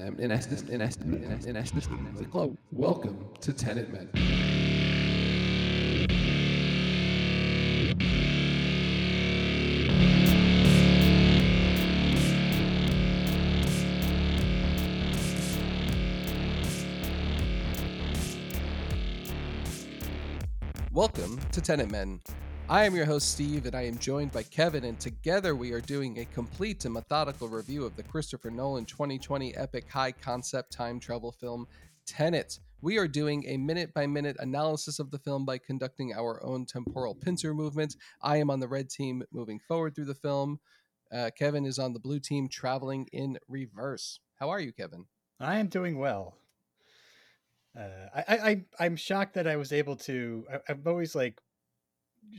in essence, in essence, in essence, in essence, welcome to Tenet Men. Welcome to Tenet Men. I am your host, Steve, and I am joined by Kevin, and together we are doing a complete and methodical review of the Christopher Nolan 2020 epic high concept time travel film, Tenet. We are doing a minute by minute analysis of the film by conducting our own temporal pincer movement. I am on the red team moving forward through the film. Uh, Kevin is on the blue team traveling in reverse. How are you, Kevin? I am doing well. Uh, I, I I'm shocked that I was able to. I, I'm always like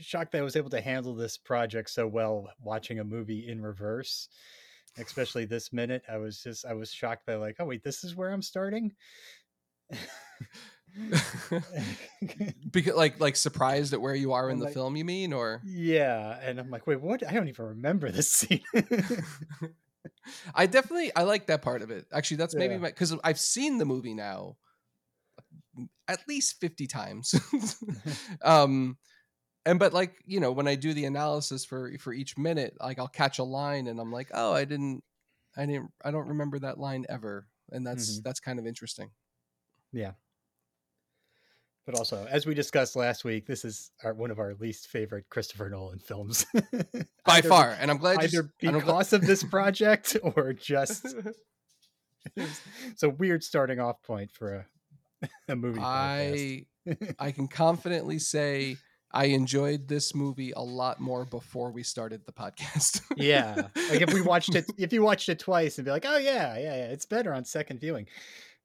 shocked that I was able to handle this project so well watching a movie in reverse, especially this minute. I was just I was shocked by like, oh wait, this is where I'm starting. because like like surprised at where you are in I'm the like, film, you mean, or yeah, and I'm like, wait, what? I don't even remember this scene. I definitely I like that part of it. Actually, that's maybe yeah. my because I've seen the movie now at least 50 times um and but like you know when i do the analysis for for each minute like i'll catch a line and i'm like oh i didn't i didn't i don't remember that line ever and that's mm-hmm. that's kind of interesting yeah but also as we discussed last week this is our, one of our least favorite christopher nolan films by either, far and i'm glad either you, because of this project or just it's a weird starting off point for a a movie. I I can confidently say I enjoyed this movie a lot more before we started the podcast. yeah, like if we watched it, if you watched it twice and be like, oh yeah, yeah, yeah, it's better on second viewing.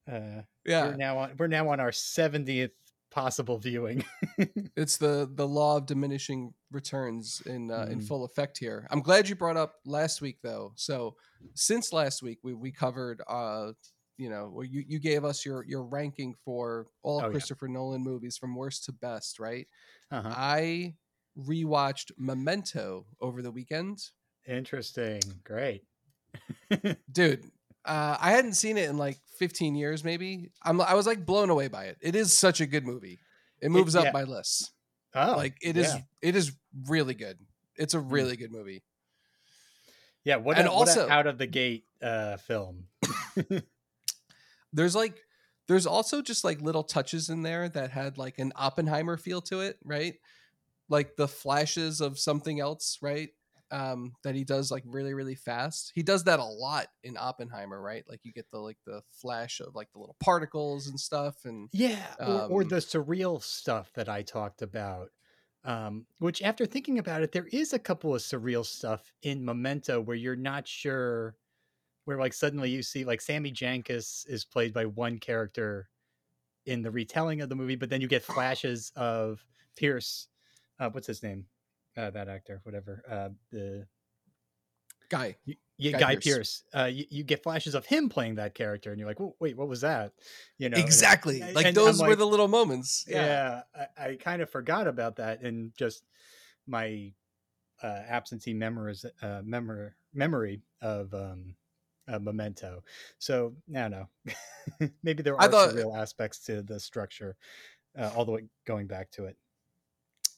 Uh, yeah, we're now on we're now on our seventieth possible viewing. it's the the law of diminishing returns in uh, mm. in full effect here. I'm glad you brought up last week though. So since last week we we covered uh you know, you, you gave us your your ranking for all oh, Christopher yeah. Nolan movies from worst to best, right? Uh-huh. I rewatched Memento over the weekend. Interesting. Great. Dude, uh, I hadn't seen it in like 15 years, maybe. I'm I was like blown away by it. It is such a good movie. It moves it, yeah. up my list. Oh, like it is. Yeah. It is really good. It's a hmm. really good movie. Yeah. What? And a, also, what out of the gate uh, film. there's like there's also just like little touches in there that had like an Oppenheimer feel to it, right? Like the flashes of something else, right? Um, that he does like really, really fast. He does that a lot in Oppenheimer, right? Like you get the like the flash of like the little particles and stuff, and yeah, um, or, or um the surreal stuff that I talked about. Um, which, after thinking about it, there is a couple of surreal stuff in Memento where you're not sure where like suddenly you see like Sammy Jankis is played by one character in the retelling of the movie, but then you get flashes of Pearce. Uh, what's his name? Uh, that actor, whatever. Uh, the guy. yeah, Guy, Guy Pearce. Pearce. Uh, you, you, get flashes of him playing that character, and you're like, wait, what was that? You know, exactly. And, like and those were the little moments. Yeah, yeah I, I, kind of forgot about that, and just my uh, absentee memories, uh, memory memory of um, uh, memento. So I don't know. Maybe there are thought, real aspects to the structure, uh, all the way going back to it.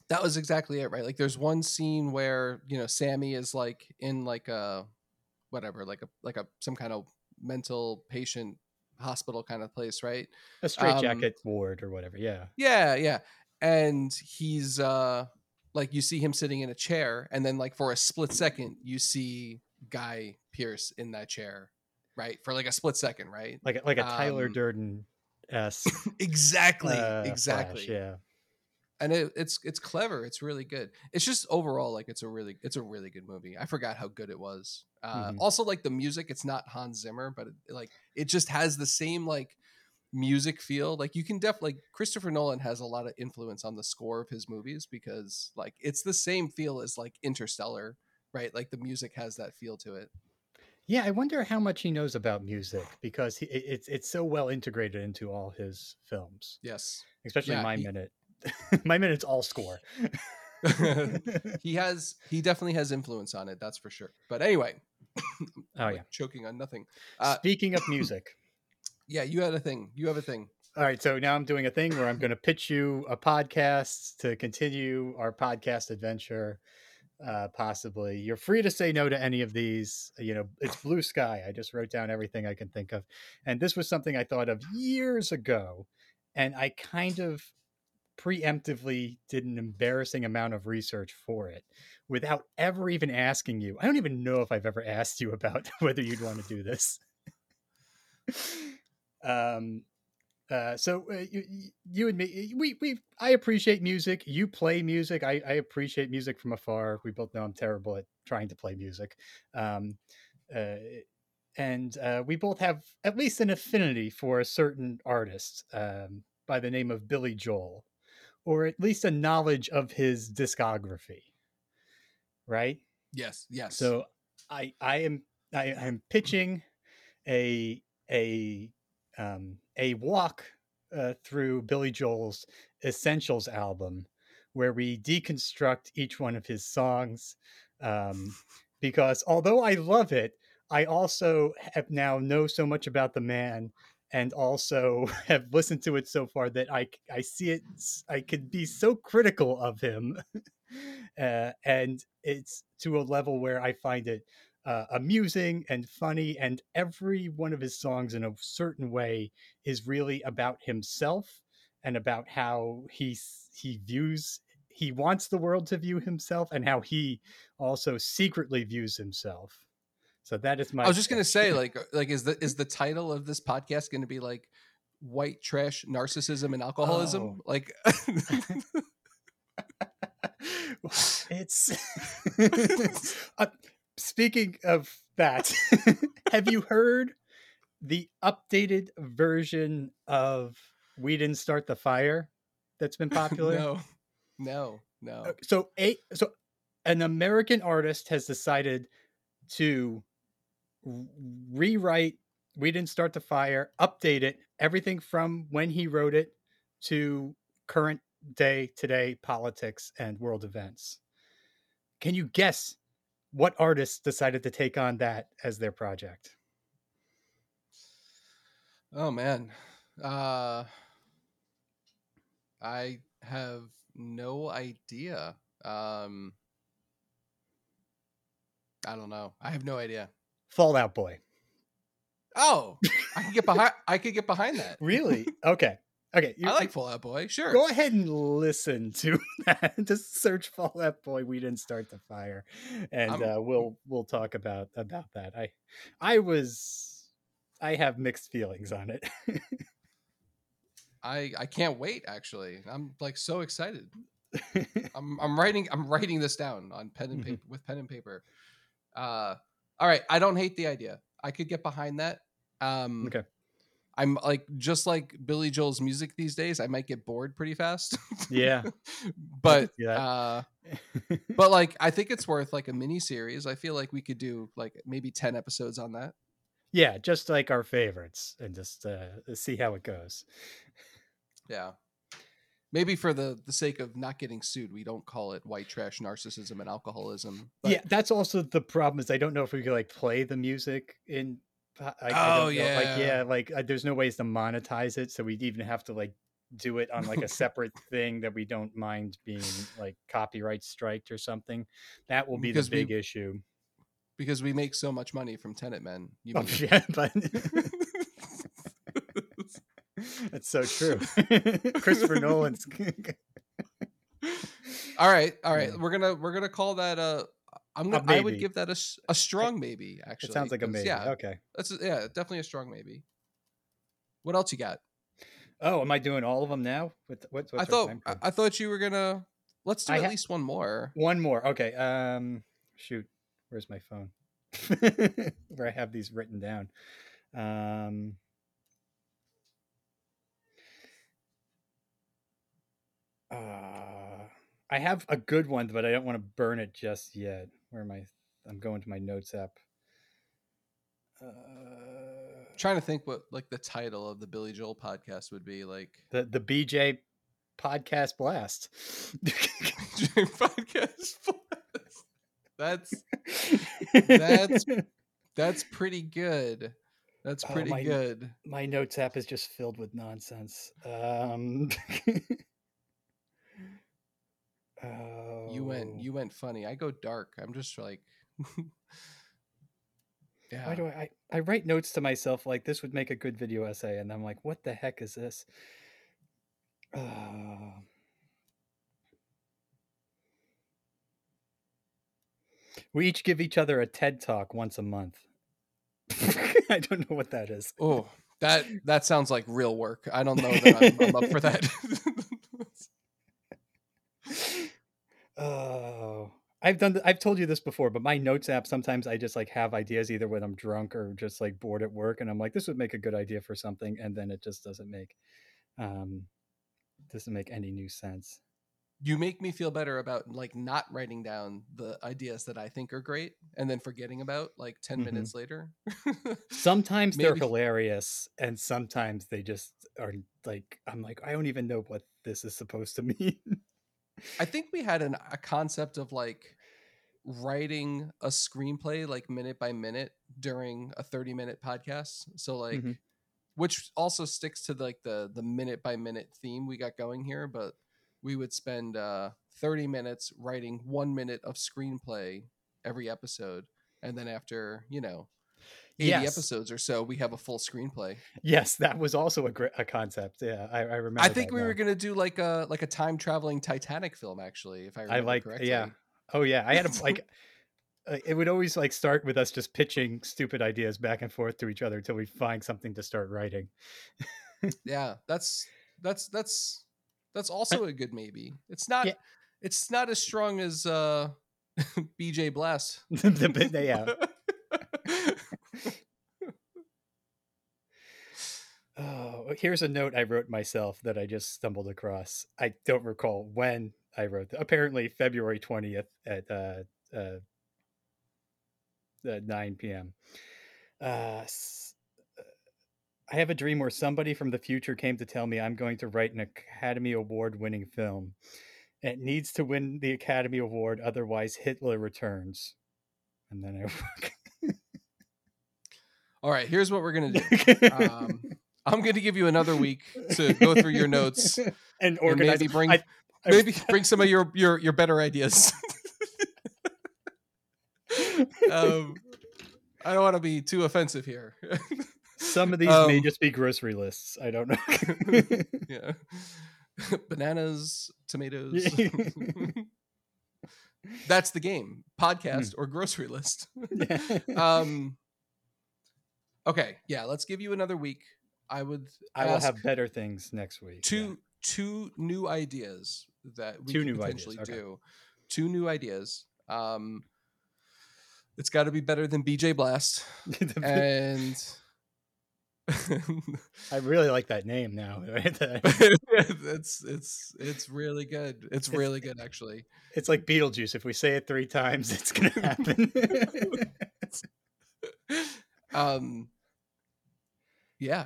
That was exactly it, right? Like, there's one scene where you know Sammy is like in like a whatever, like a like a some kind of mental patient hospital kind of place, right? A straitjacket um, ward or whatever. Yeah. Yeah, yeah. And he's uh like you see him sitting in a chair, and then like for a split second you see Guy Pearce in that chair, right? For like a split second, right? Like like a Tyler um, Durden s exactly, uh, exactly. Flash, yeah. And it, it's it's clever. It's really good. It's just overall like it's a really it's a really good movie. I forgot how good it was. Uh, mm-hmm. Also, like the music, it's not Hans Zimmer, but it, like it just has the same like music feel. Like you can definitely like Christopher Nolan has a lot of influence on the score of his movies because like it's the same feel as like Interstellar right? Like the music has that feel to it. Yeah, I wonder how much he knows about music because he, it's it's so well integrated into all his films. Yes, especially yeah, My he, Minute. My Minute's all score. he has he definitely has influence on it. That's for sure. But anyway, oh yeah, choking on nothing. Uh, Speaking of music, Yeah, you had a thing. You have a thing. All right, so now I'm doing a thing where I'm going to pitch you a podcast to continue our podcast adventure. Uh, possibly, you're free to say no to any of these. You know, it's blue sky. I just wrote down everything I can think of, and this was something I thought of years ago, and I kind of preemptively did an embarrassing amount of research for it without ever even asking you. I don't even know if I've ever asked you about whether you'd want to do this. um, uh, so uh, you, you and me, we we I appreciate music. You play music. I, I appreciate music from afar. We both know I'm terrible at trying to play music, um, uh, and uh, we both have at least an affinity for a certain artist um, by the name of Billy Joel, or at least a knowledge of his discography. Right. Yes. Yes. So I I am I am pitching a a um, a walk uh, through Billy Joel's Essentials album, where we deconstruct each one of his songs. Um, because although I love it, I also have now know so much about the man and also have listened to it so far that I I see it I could be so critical of him, uh, and it's to a level where I find it uh, amusing and funny, and every one of his songs, in a certain way, is really about himself and about how he he views he wants the world to view himself and how he also secretly views himself. So that is my. I was just gonna say, like, uh, like is the is the title of this podcast going to be like white trash narcissism and alcoholism? Oh. Like, it's uh, speaking of that have you heard the updated version of we didn't start the fire that's been popular? No, no, no. Uh, so a so an american artist has decided to rewrite we didn't start the fire update it everything from when he wrote it to current day today politics and world events. Can you guess what artists decided to take on that as their project Oh man, uh, I have no idea. Um, I don't know. I have no idea. Fall Out Boy Oh, I can get behind. I could get behind that. really okay okay you, I like Fall Out Boy. Sure. go ahead and listen to that just search Fall Out Boy we didn't start the fire and uh, we'll we'll talk about about that i i was i have mixed feelings on it I I can't wait. Actually, I'm like so excited. I'm I'm writing I'm writing this down on pen and Mhm. paper with pen and paper. Uh, all right. I don't hate the idea. I could get behind that. Um, okay I'm like just like Billy Joel's music these days. I might get bored pretty fast. yeah but uh, but like I think it's worth like a mini series. I feel like we could do like maybe ten episodes on that. yeah just like our favorites and just uh see how it goes Yeah. Maybe for the the sake of not getting sued, we don't call it white trash narcissism and alcoholism. But yeah that's also the problem is i don't know if we could like play the music in I, I Oh, don't know, like yeah. yeah like uh, there's no ways to monetize it so we'd even have to like do it on like a separate thing that we don't mind being like copyright striked or something that will be Because the we- big issue because we make so much money from Tenet Men. You oh, mean- yeah but that's so true christopher nolan's all right, all right. Yeah. We're gonna we're gonna call that a. I'm gonna. I would give that a, a strong maybe. Actually, it sounds like a maybe Yeah, okay that's a, yeah, definitely a strong maybe. What else you got? oh am i doing all of them now what, what, what's I thought. I thought you were gonna. Let's do I at ha- least one more. One more. Okay. Um shoot. Where's my phone? Where I have these written down. Um uh, I have a good one, but I don't want to burn it just yet. Where am I? I'm going to my notes app. Uh, trying to think what like the title of the Billy Joel podcast would be like. the the BJ podcast blast. podcast. That's That's- that's pretty good. That's Oh, pretty my- good. My notes app is just filled with nonsense. Um, You went oh, you went funny. I go dark. I'm just like Yeah. Why do I, I? I write notes to myself like this would make a good video essay, and I'm like, what the heck is this? Uh, we each give each other a TED talk once a month. I don't know what that is. Oh, that that sounds like real work. I don't know that I'm, I'm up for that. Oh, I've done. th- I've told you this before, but my notes app sometimes I just like have ideas either when I'm drunk or just like bored at work, and I'm like, this would make a good idea for something, and then it just doesn't make, um, doesn't make any new sense. you make me feel better about like not writing down the ideas that I think are great and then forgetting about like 10 Mhm. minutes later. Sometimes they're hilarious, and sometimes they just are like, I'm like, I don't even know what this is supposed to mean. I think we had an, a concept of like writing a screenplay like minute by minute during a 30 minute podcast. So like Mhm. which also sticks to like the the minute by minute theme we got going here, but we would spend uh 30 minutes writing 1 minute of screenplay every episode and then after, you know, 80 Yes. episodes or so, we have a full screenplay. yes, that was also a great a concept. Yeah, I, I remember. I think we now. were gonna do like a like a time traveling Titanic film, actually, if I remember I like, correctly. yeah. Oh yeah, I had a like. uh, It would always like start with us just pitching stupid ideas back and forth to each other until we find something to start writing. yeah that's that's that's that's also a good maybe it's not Yeah. it's not as strong as uh bj blast yeah. Oh, here's a note I wrote myself that I just stumbled across. I don't recall when I wrote. It. Apparently, February twentieth at uh, uh, uh, nine p.m. Uh, I have a dream where somebody from the future came to tell me I'm going to write an Academy Award-winning film. It needs to win the Academy Award, otherwise Hitler returns. And then I all right here's what we're gonna do um i'm gonna give you another week to go through your notes and and maybe bring I- I- maybe bring some of your your your better ideas. Um i don't want to be too offensive here. Some of these may um, just be grocery lists. I don't know. yeah. Bananas tomatoes. That's the game. Podcast or grocery list. Um okay. Yeah let's give you another week i would I will have better things next week. yeah. two two new ideas that we Two could new ideas, potentially okay. do two new ideas um it's got to be better than bj blast and I really like that name now. it's it's it's really good it's It's- really good actually it's like Beetlejuice. If we say it three times, it's gonna happen. um yeah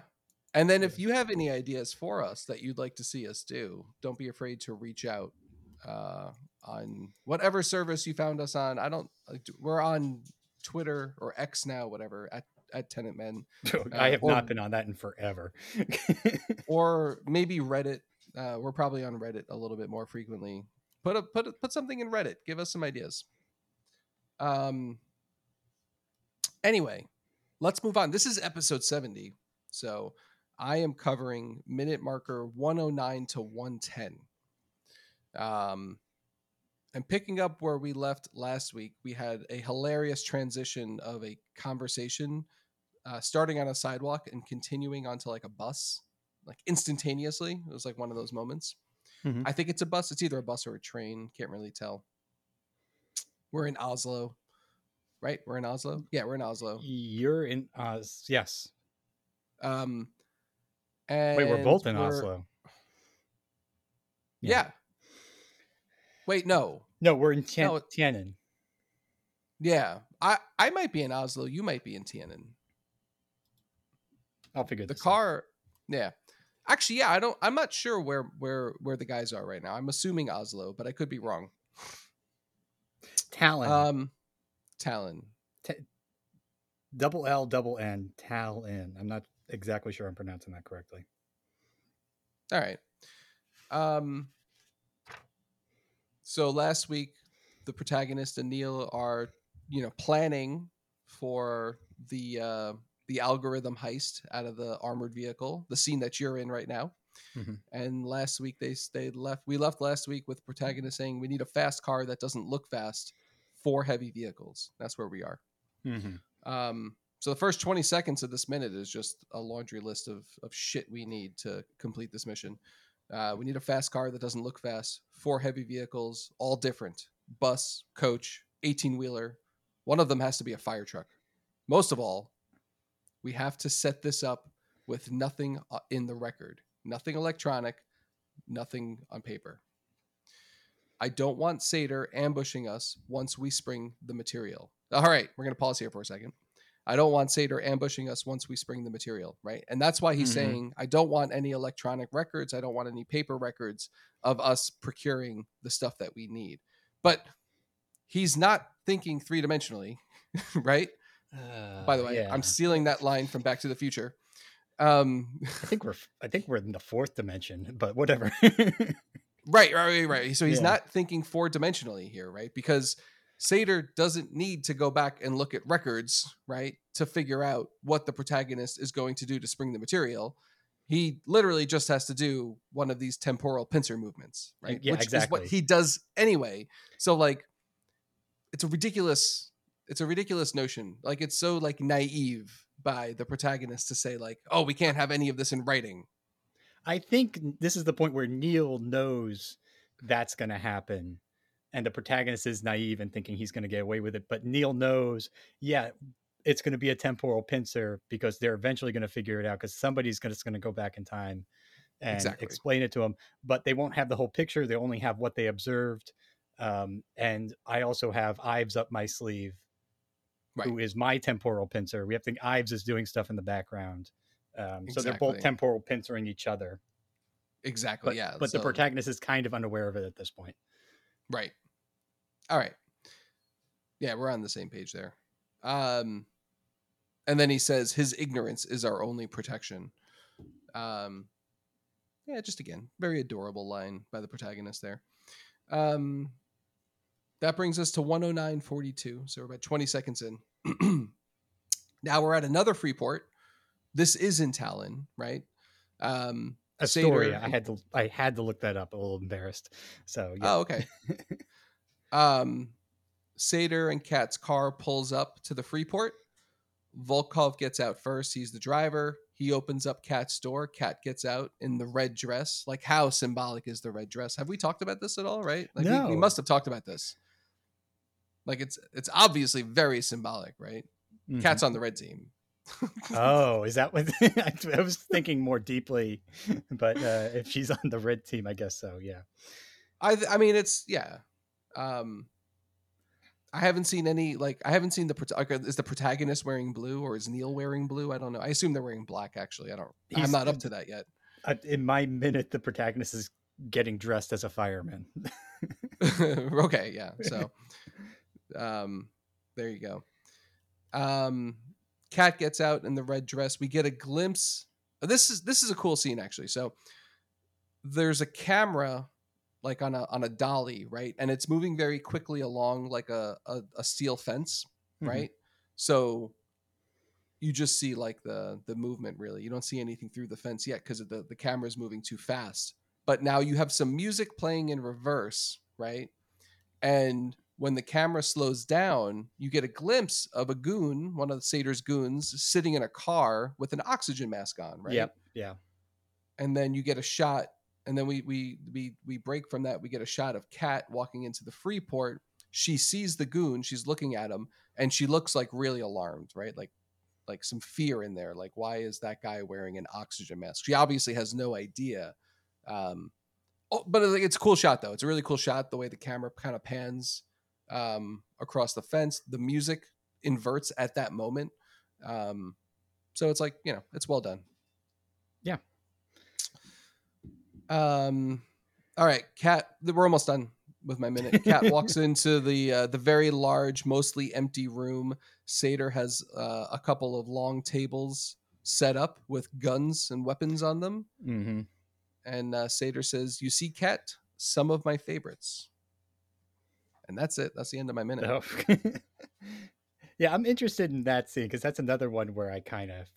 and then if you have any ideas for us that you'd like to see us do don't be afraid to reach out uh on whatever service you found us on. I don't we're on twitter or x now whatever at at Tenet Men I have or- not been on that in forever. or maybe reddit uh we're probably on reddit a little bit more frequently. Put a put a, put something in reddit. Give us some ideas. Um anyway let's move on. This is episode 70 so i am covering minute marker 109 to 110 um and picking up where we left last week we had a hilarious transition of a conversation uh, starting on a sidewalk and continuing onto like a bus like instantaneously. It was like one of those moments. Mhm. i think it's a bus. It's either a bus or a train. Can't really tell. We're in oslo right? We're in oslo? Yeah we're in oslo. You're in Oz. Yes. um and Wait, we're both in we're- Oslo. yeah. wait no No, we're in Tien- No, Tiananmen. yeah i i might be in oslo you might be in tianjin I'll figure the this out. car yeah actually yeah i don't i'm not sure where where where the guys are right now i'm assuming oslo but i could be wrong Tallinn. um talon double L, double N, Tal in. I'm not exactly sure I'm pronouncing that correctly. All right. Um. So last week, the protagonist and Neil are, you know, planning for the uh, the algorithm heist out of the armored vehicle, the scene that you're in right now. Mhm. And last week they they left. We left last week with protagonist saying we need a fast car that doesn't look fast for heavy vehicles. That's where we are. Mm-hmm. Um, so the first 20 seconds of this minute is just a laundry list of, of shit we need to complete this mission. Uh, we need a fast car that doesn't look fast, four heavy vehicles, all different bus, coach, 18 wheeler. One of them has to be a fire truck. Most of all, we have to set this up with nothing uh, in the record, nothing electronic, nothing on paper. I don't want Sator ambushing us once we spring the material. All right, we're going to pause here for a second. I don't want Sator ambushing us once we spring the material, right? And that's why he's Mhm. saying, I don't want any electronic records. I don't want any paper records of us procuring the stuff that we need. But he's not thinking three dimensionally, right? By the way, Uh, yeah. I'm stealing that line from Back to the Future. Um, I think we're I think we're in the fourth dimension, but whatever. Right, right, right, right. So he's Yeah. not thinking four dimensionally here, right? Because Sator doesn't need to go back and look at records, right, to figure out what the protagonist is going to do to spring the material. He literally just has to do one of these temporal pincer movements, right? yeah, Which is what he does anyway. So like it's a ridiculous it's a ridiculous notion. Like it's so like naive by the protagonist to say like, "Oh, we can't have any of this in writing." I think this is the point where Neil knows that's going to happen, and the protagonist is naive and thinking he's going to get away with it. But Neil knows, yeah, it's going to be a temporal pincer because they're eventually going to figure it out because somebody's going to go back in time and Exactly. explain it to them. But they won't have the whole picture; they only have what they observed. Um, and I also have Ives up my sleeve, Right. who is my temporal pincer. We have to Ives is doing stuff in the background. Um, So they're both Exactly. temporal pincering each other Exactly. but, yeah. but the protagonist is kind of unaware of it at this point. Right. All right. Yeah, we're on the same page there. Um and then he says his ignorance is our only protection. Um yeah, just again, very adorable line by the protagonist there. Um that brings us to 109.42. So we're about 20 seconds in. now we're at another free port. This is in Tallinn, right? Um Estonia. I had to I had to look that up. A little embarrassed. So yeah. Oh, okay. um, Sator and Kat's car pulls up to the Freeport. Volkov gets out first. He's the driver. He opens up Kat's door. Kat gets out in the red dress. Like, how symbolic is the red dress? Have we talked about this at all? Right? Like, we, we must have talked about this. Like, it's it's obviously very symbolic, right? Mhm. Kat's on the red team. Oh, is that what I, I was thinking more deeply? But uh, if she's on the red team, I guess so. Yeah. I th- I mean it's yeah. Um I haven't seen any like I haven't seen the okay, is the protagonist wearing blue or is Neil wearing blue? I don't know. I assume they're wearing black actually. I don't I'm He's- not up to that yet. In my minute, the protagonist is getting dressed as a fireman. okay, yeah. So um there you go. Um Kat gets out in the red dress. We get a glimpse. This is this is a cool scene actually. So there's a camera like on a on a dolly, right? And it's moving very quickly along like a a, a steel fence, Mhm. right? So you just see like the the movement really. You don't see anything through the fence yet because the the camera's moving too fast. But now you have some music playing in reverse, right? And when the camera slows down, you get a glimpse of a goon, one of the Sator's goons, sitting in a car with an oxygen mask on, right? Yep. Yeah. and then you get a shot and then we we we we break from that. We get a shot of kat walking into the freeport. She sees the goon. She's looking at him and she looks like really alarmed right? Like like some fear in there. Like why is that guy wearing an oxygen mask? She obviously has no idea um oh, but it's a cool shot though. It's a really cool shot the way the camera kind of pans um across the fence. The music inverts at that moment. Um so it's like you know it's well done Um. All right, Kat. We're almost done. with my minute. Kat walks into the uh, the very large, mostly empty room. Sator has uh, a couple of long tables set up with guns and weapons on them. Mm-hmm. And uh, Sator says, "You see, Kat, some of my favorites." And that's it. That's the end of my minute. Oh. yeah, I'm interested in that scene because that's another one where I kind of.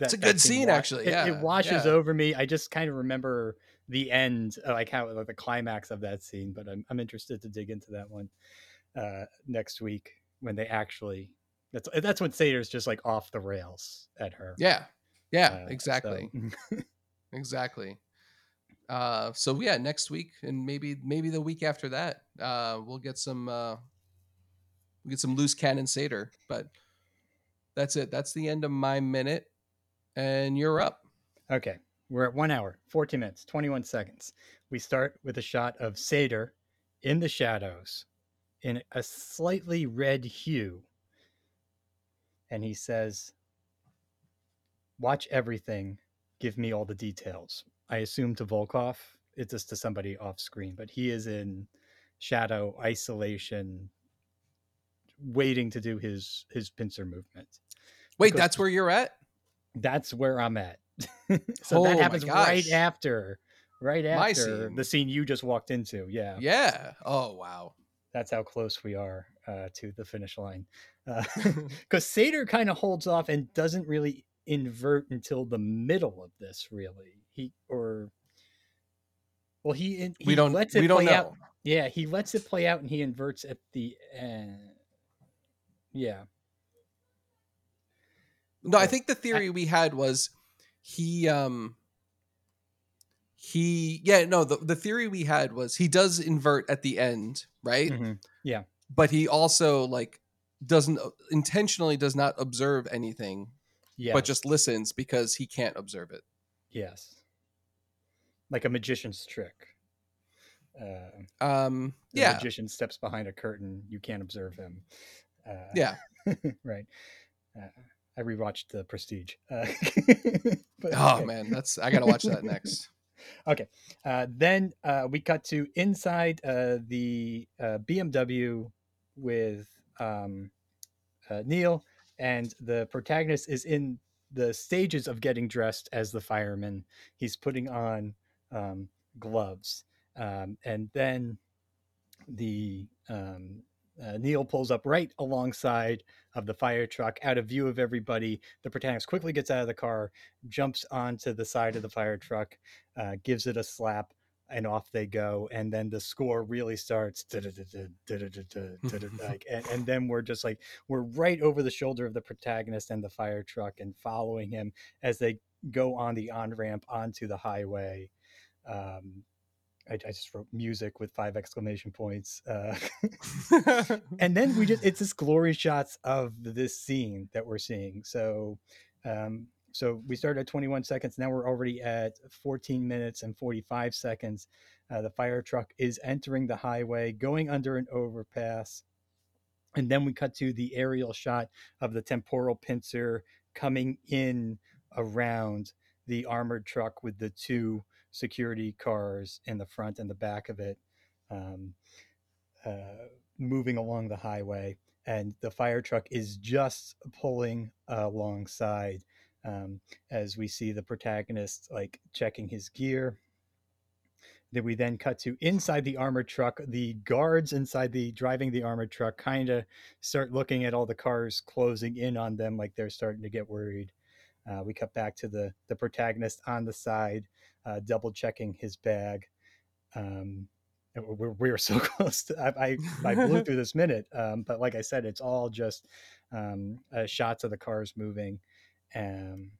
It's a good scene, wa- actually, it- yeah, it, washes yeah. over me. I just kind of remember the end, uh, like how like the climax of that scene. But I'm I'm interested to dig into that one uh, next week when they actually. That's that's when Sator's just like off the rails at her. Yeah, yeah, Uh, exactly, so- exactly. Uh, so yeah, next week and maybe maybe the week after that, uh, we'll get some uh, we'll get some loose cannon Sator. But that's it. That's the end of my minute, and you're up. Okay, we're at one hour, 14 minutes, 21 seconds. We start with a shot of Sator in the shadows in a slightly red hue. And he says, Watch everything, give me all the details. I assume to Volkov, it's just to somebody off screen, but he is in shadow isolation, waiting to do his his pincer movement. Wait, Because- that's where you're at. That's where I'm at. so Oh that happens right after, right after the scene you just walked into. Yeah, Yeah. Oh wow. that's how close we are uh, to the finish line. Because Sator kind of holds off and doesn't really invert until the middle of this. Really, he or well, he, he we don't. lets it We don't play know. out. Yeah, he lets it play out and he inverts at the end. Yeah, No, I think the theory we had was he um he yeah, no, the, the theory we had was he does invert at the end, right? Mhm. But he also like doesn't intentionally does not observe anything, yeah, but just listens because he can't observe it. yes, like a magician's trick. Uh, Um the yeah. magician steps behind a curtain you can't observe him uh, Yeah. right uh, i rewatched the prestige uh, but, Oh okay. man, that's I got to watch that next. okay uh, then uh, we cut to inside uh, the uh, bmw with um, uh, neil and the protagonist is in the stages of getting dressed as the fireman he's putting on um, gloves um, and then the um, uh, Neil pulls up right alongside of the fire truck, out of view of everybody. The protagonist quickly gets out of the car, jumps onto the side of the fire truck, uh, gives it a slap, and off they go. And then the score really starts, like, and, and then we're just like we're right over the shoulder of the protagonist and the fire truck, and following him as they go on the on ramp onto the highway. Um, I, I just wrote music with five exclamation points. Uh, and then we just it's just glory shots of this scene that we're seeing. So um so we started at 21 seconds. Now we're already at 14 minutes and 45 seconds. Uh, the fire truck is entering the highway, going under an overpass. And then we cut to the aerial shot of the temporal pincer coming in around the armored truck with the two security cars in the front and the back of it, um, uh, moving along the highway. And the fire truck is just pulling alongside um, as we see the protagonist like checking his gear. Then we then cut to inside the armored truck. The guards inside the driving the armored truck kind of start looking at all the cars closing in on them, like they're starting to get worried. Uh, we cut back to the the protagonist on the side, uh, double checking his bag. Um, we're, we're so close to I, I, I blew through this minute, um, but like I said, it's all just um, uh, shots of the cars moving, um,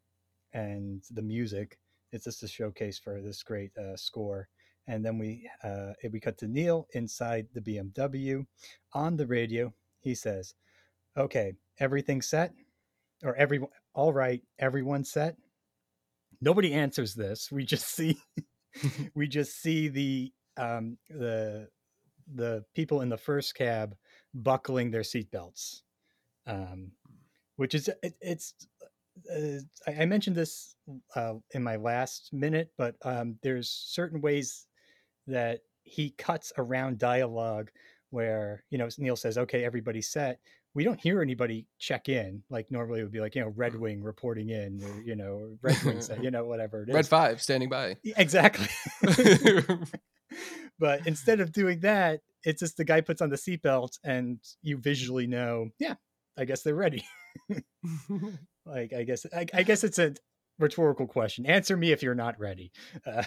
and the music. It's just a showcase for this great uh, score. And then we uh, we cut to Neil inside the BMW on the radio. He says, "Okay, everything set, or every all right, everyone set." Nobody answers this. We just see we just see the um, the the people in the first cab buckling their seatbelts, um, which is it, it's. Uh, I, I mentioned this uh, in my last minute, but um, there's certain ways that he cuts around dialogue where you know Neil says, "Okay, everybody's set." We don't hear anybody check in like normally it would be like you know Red Wing reporting in or you know Red Wing set, you know whatever it is. Red Five standing by. Exactly. but instead of doing that, it's just the guy puts on the seatbelt and you visually know, yeah, I guess they're ready. like I guess I, I, guess it's a rhetorical question. Answer me if you're not ready. Uh,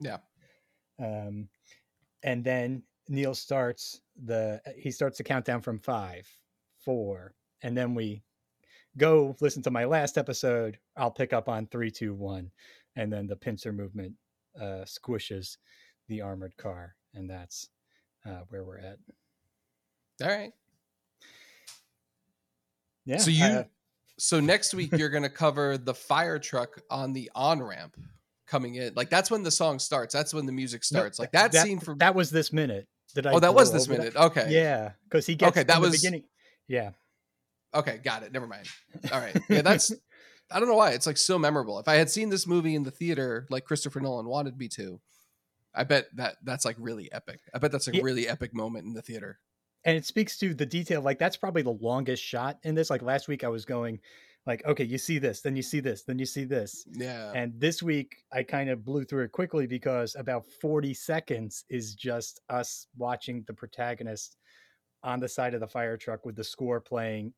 yeah. Um, and then Neil starts the he starts the countdown from five, four, and then we go listen to my last episode. I'll pick up on three, two, one, and then the pincer movement uh, squishes the armored car, and that's uh, where we're at. All right. Yeah. So you, uh, so next week you're going to cover the fire truck on the on ramp coming in. Like that's when the song starts. That's when the music starts. No, like that, that, scene from that was this minute. Did oh, I? Oh, that was this minute. That? Okay. Yeah, because he gets okay. That was beginning. Yeah. Okay, got it. Never mind. All right. Yeah, that's. I don't know why it's like so memorable. If I had seen this movie in the theater, like Christopher Nolan wanted me to, I bet that that's like really epic. I bet that's a yeah. really epic moment in the theater. And it speaks to the detail. Like that's probably the longest shot in this. Like last week, I was going, like, okay, you see this, then you see this, then you see this. Yeah. And this week, I kind of blew through it quickly because about 40 seconds is just us watching the protagonist on the side of the fire truck with the score playing.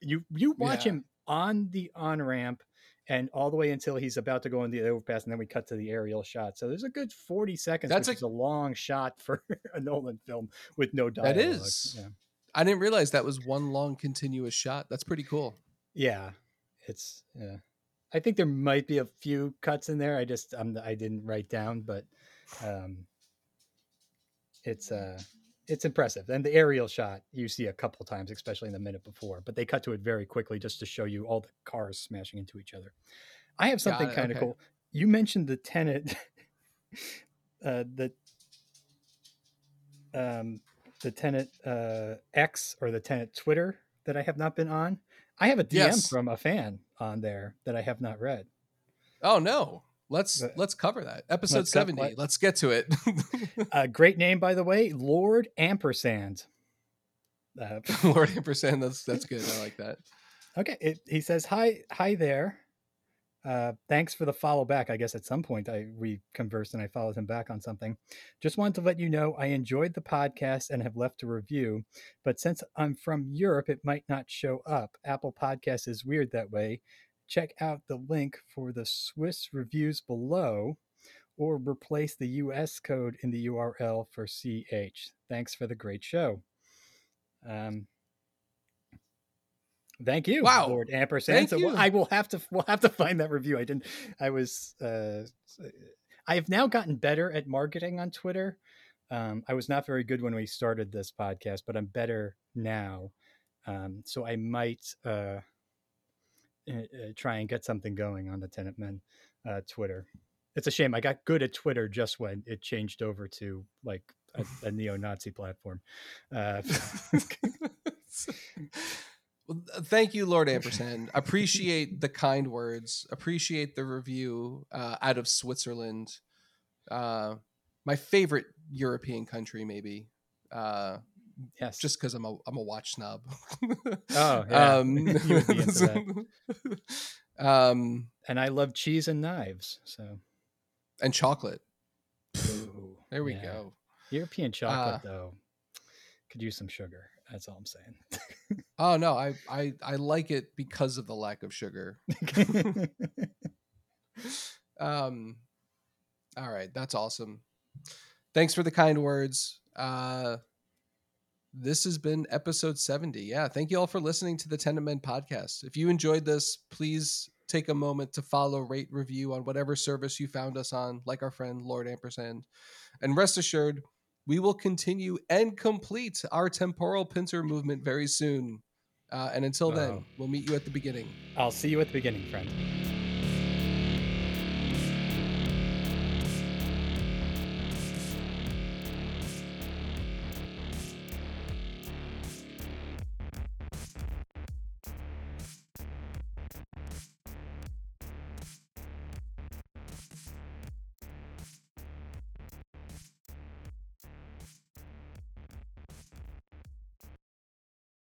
You you watch yeah. him on the on ramp and all the way until he's about to go in the overpass, and then we cut to the aerial shot. So there's a good 40 seconds. That's a, a, long shot for a Nolan film with no dialogue. That is. Yeah. I didn't realize that was one long continuous shot. That's pretty cool. Yeah, it's yeah. I think there might be a few cuts in there. I just I'm I didn't write down, but um, it's uh it's impressive. And the aerial shot you see a couple times, especially in the minute before, but they cut to it very quickly just to show you all the cars smashing into each other. I have something kind of okay. cool. You mentioned the Tenet, uh, the um, the Tenet uh, X or the Tenet Twitter that I have not been on. I have a DM yes. from a fan on there that I have not read. Oh no. Let's but, let's cover that. Episode let's 70. Let, let's get to it. A uh, great name by the way, Lord Ampersand. Uh, Lord Ampersand, that's that's good. I like that. Okay. It, he says, Hi, hi there. Uh, thanks for the follow back. I guess at some point I we conversed and I followed him back on something. Just wanted to let you know I enjoyed the podcast and have left a review, but since I'm from Europe, it might not show up. Apple Podcast is weird that way. Check out the link for the Swiss reviews below or replace the US code in the URL for CH. Thanks for the great show. Um, Thank you, wow. Lord Ampersand. Thank so you. I will have to we'll have to find that review. I didn't. I was. Uh, I have now gotten better at marketing on Twitter. Um, I was not very good when we started this podcast, but I'm better now. Um, so I might uh, uh, try and get something going on the Tenet Men uh, Twitter. It's a shame I got good at Twitter just when it changed over to like a, a neo-Nazi platform. Well, thank you, Lord Ampersand. Appreciate the kind words. Appreciate the review uh, out of Switzerland. Uh, my favorite European country, maybe. Uh, yes, just because I'm a I'm a watch snob. oh, yeah. um, um, and I love cheese and knives. So, and chocolate. Ooh, there we yeah. go. European chocolate, uh, though, could use some sugar. That's all I'm saying. oh no, I, I I like it because of the lack of sugar. um all right, that's awesome. Thanks for the kind words. Uh this has been episode 70. Yeah, thank you all for listening to the Tenet Men podcast. If you enjoyed this, please take a moment to follow, rate, review on whatever service you found us on, like our friend Lord Ampersand. And rest assured, we will continue and complete our temporal pincer movement very soon. Uh, and until then, oh. we'll meet you at the beginning. I'll see you at the beginning, friend.